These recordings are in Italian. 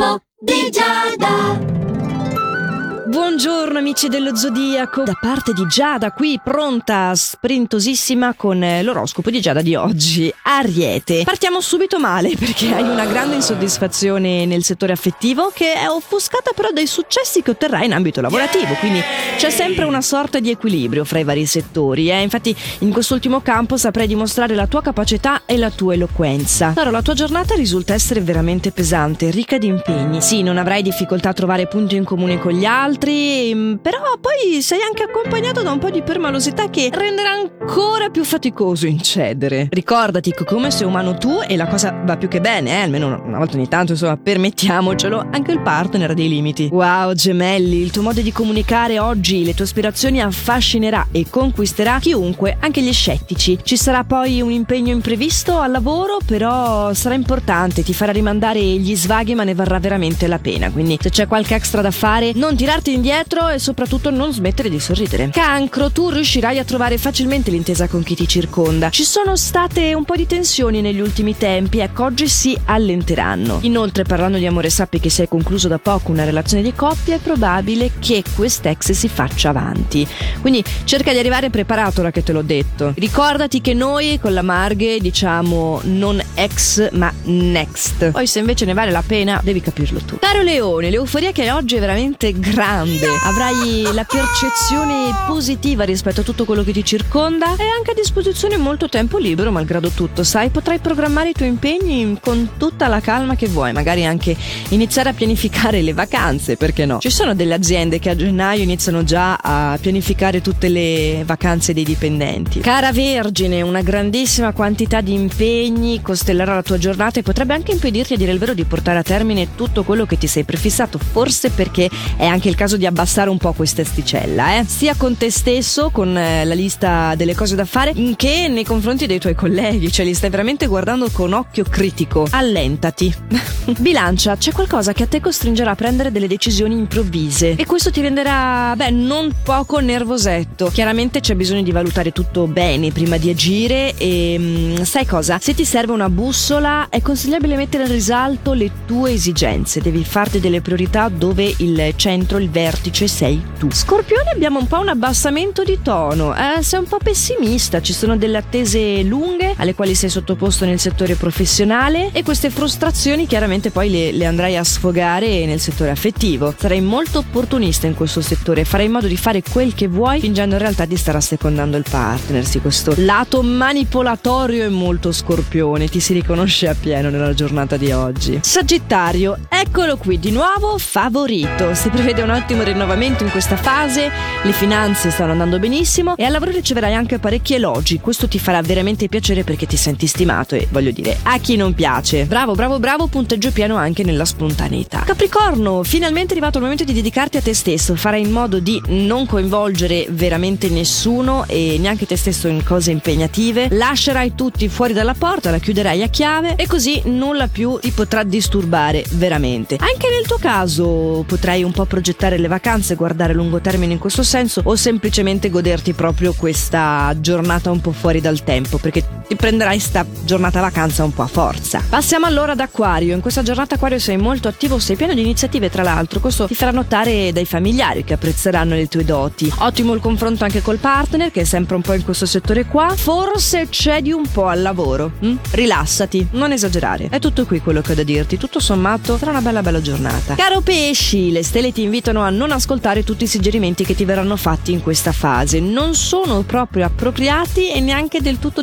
L'oroscopo di Giada. Buongiorno amici dello Zodiaco, da parte di Giada qui pronta, sprintosissima con eh, l'oroscopo di Giada di oggi. Ariete. Partiamo subito male perché hai una grande insoddisfazione nel settore affettivo che è offuscata però dai successi che otterrai in ambito lavorativo, quindi c'è sempre una sorta di equilibrio fra i vari settori. Eh? Infatti in quest'ultimo campo saprai dimostrare la tua capacità e la tua eloquenza. Però la tua giornata risulta essere veramente pesante, ricca di impegni. Sì, non avrai difficoltà a trovare punti in comune con gli altri altri, mm, però poi sei anche accompagnato da un po' di permalosità che renderà ancora più faticoso incedere. Ricordati che come sei umano tu e la cosa va più che bene, eh? almeno una volta ogni tanto, insomma, permettiamocelo, anche il partner ha dei limiti. Wow, gemelli, il tuo modo di comunicare oggi, le tue aspirazioni affascinerà e conquisterà chiunque, anche gli scettici. Ci sarà poi un impegno imprevisto al lavoro, però sarà importante, ti farà rimandare gli svaghi, ma ne varrà veramente la pena. Quindi se c'è qualche extra da fare, non tirarti indietro e soprattutto non smettere di sorridere. Cancro, tu riuscirai a trovare facilmente l'intesa con chi ti circonda. Ci sono state un po' di tensioni negli ultimi tempi, ecco, oggi si allenteranno. Inoltre, parlando di amore, sappi che se hai concluso da poco una relazione di coppia, è probabile che quest'ex si faccia avanti. Quindi cerca di arrivare preparato, ora che te l'ho detto. Ricordati che noi con la Marghe diciamo non ex ma next. Poi se invece ne vale la pena, devi capirlo tu. Caro Leone, l'euforia che hai oggi è veramente grande grande, avrai la percezione positiva rispetto a tutto quello che ti circonda e anche a disposizione molto tempo libero, malgrado tutto, sai, potrai programmare i tuoi impegni con tutta la calma che vuoi, magari anche iniziare a pianificare le vacanze, perché no? Ci sono delle aziende che a gennaio iniziano già a pianificare tutte le vacanze dei dipendenti. Cara Vergine, una grandissima quantità di impegni costellerà la tua giornata e potrebbe anche impedirti a dire il vero di portare a termine tutto quello che ti sei prefissato, forse perché è anche il caso caso di abbassare un po' questa asticella, eh? sia con te stesso, con eh, la lista delle cose da fare, che nei confronti dei tuoi colleghi, cioè li stai veramente guardando con occhio critico. Allentati. Bilancia, c'è qualcosa che a te costringerà a prendere delle decisioni improvvise e questo ti renderà, beh, non poco nervosetto. Chiaramente c'è bisogno di valutare tutto bene prima di agire e mh, mm, sai cosa? Se ti serve una bussola è consigliabile mettere in risalto le tue esigenze, devi farti delle priorità dove il centro, il vertice sei tu. Scorpione abbiamo un po' un abbassamento di tono, eh, sei un po' pessimista, ci sono delle attese lunghe alle quali sei sottoposto nel settore professionale e queste frustrazioni chiaramente poi le, le andrai a sfogare nel settore affettivo. Sarai molto opportunista in questo settore, farai in modo di fare quel che vuoi fingendo in realtà di stare assecondando il partner, sì questo lato manipolatorio è molto scorpione, ti si riconosce appieno nella giornata di oggi. Sagittario, eccolo qui di nuovo favorito, si prevede un altro ottimo rinnovamento in questa fase, le finanze stanno andando benissimo e al lavoro riceverai anche parecchi elogi. Questo ti farà veramente piacere perché ti senti stimato e voglio dire, a chi non piace. Bravo, bravo, bravo, punteggio pieno anche nella spontaneità. Capricorno, finalmente è arrivato il momento di dedicarti a te stesso, farai in modo di non coinvolgere veramente nessuno e neanche te stesso in cose impegnative. Lascerai tutti fuori dalla porta, la chiuderai a chiave e così nulla più ti potrà disturbare veramente. Anche nel tuo caso potrai un po' progettare le vacanze, guardare a lungo termine in questo senso o semplicemente goderti proprio questa giornata un po' fuori dal tempo perché prenderai sta giornata vacanza un po' a forza. Passiamo allora ad Acquario. In questa giornata Acquario sei molto attivo, sei pieno di iniziative tra l'altro, questo ti farà notare dai familiari che apprezzeranno le tue doti. Ottimo il confronto anche col partner che è sempre un po' in questo settore qua. Forse cedi un po' al lavoro. Hm? Rilassati, non esagerare. È tutto qui quello che ho da dirti. Tutto sommato sarà una bella bella giornata. Caro pesci, le stelle ti invitano a non ascoltare tutti i suggerimenti che ti verranno fatti in questa fase. Non sono proprio appropriati e neanche del tutto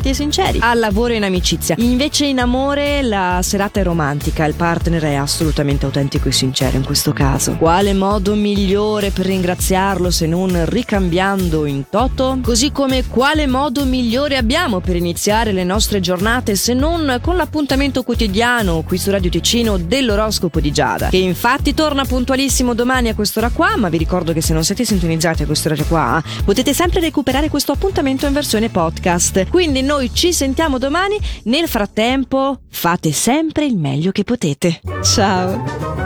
disinteressati e sinceri. Al lavoro e in amicizia. Invece in amore la serata è romantica, il partner è assolutamente autentico e sincero in questo caso. Quale modo migliore per ringraziarlo se non ricambiando in toto? Così come quale modo migliore abbiamo per iniziare le nostre giornate se non con l'appuntamento quotidiano qui su Radio Ticino dell'oroscopo di Giada, che infatti torna puntualissimo domani a quest'ora qua, ma vi ricordo che se non siete sintonizzati a quest'ora qua, potete sempre recuperare questo appuntamento in versione podcast. Quindi noi ci sentiamo domani. Nel frattempo, fate sempre il meglio che potete. Ciao!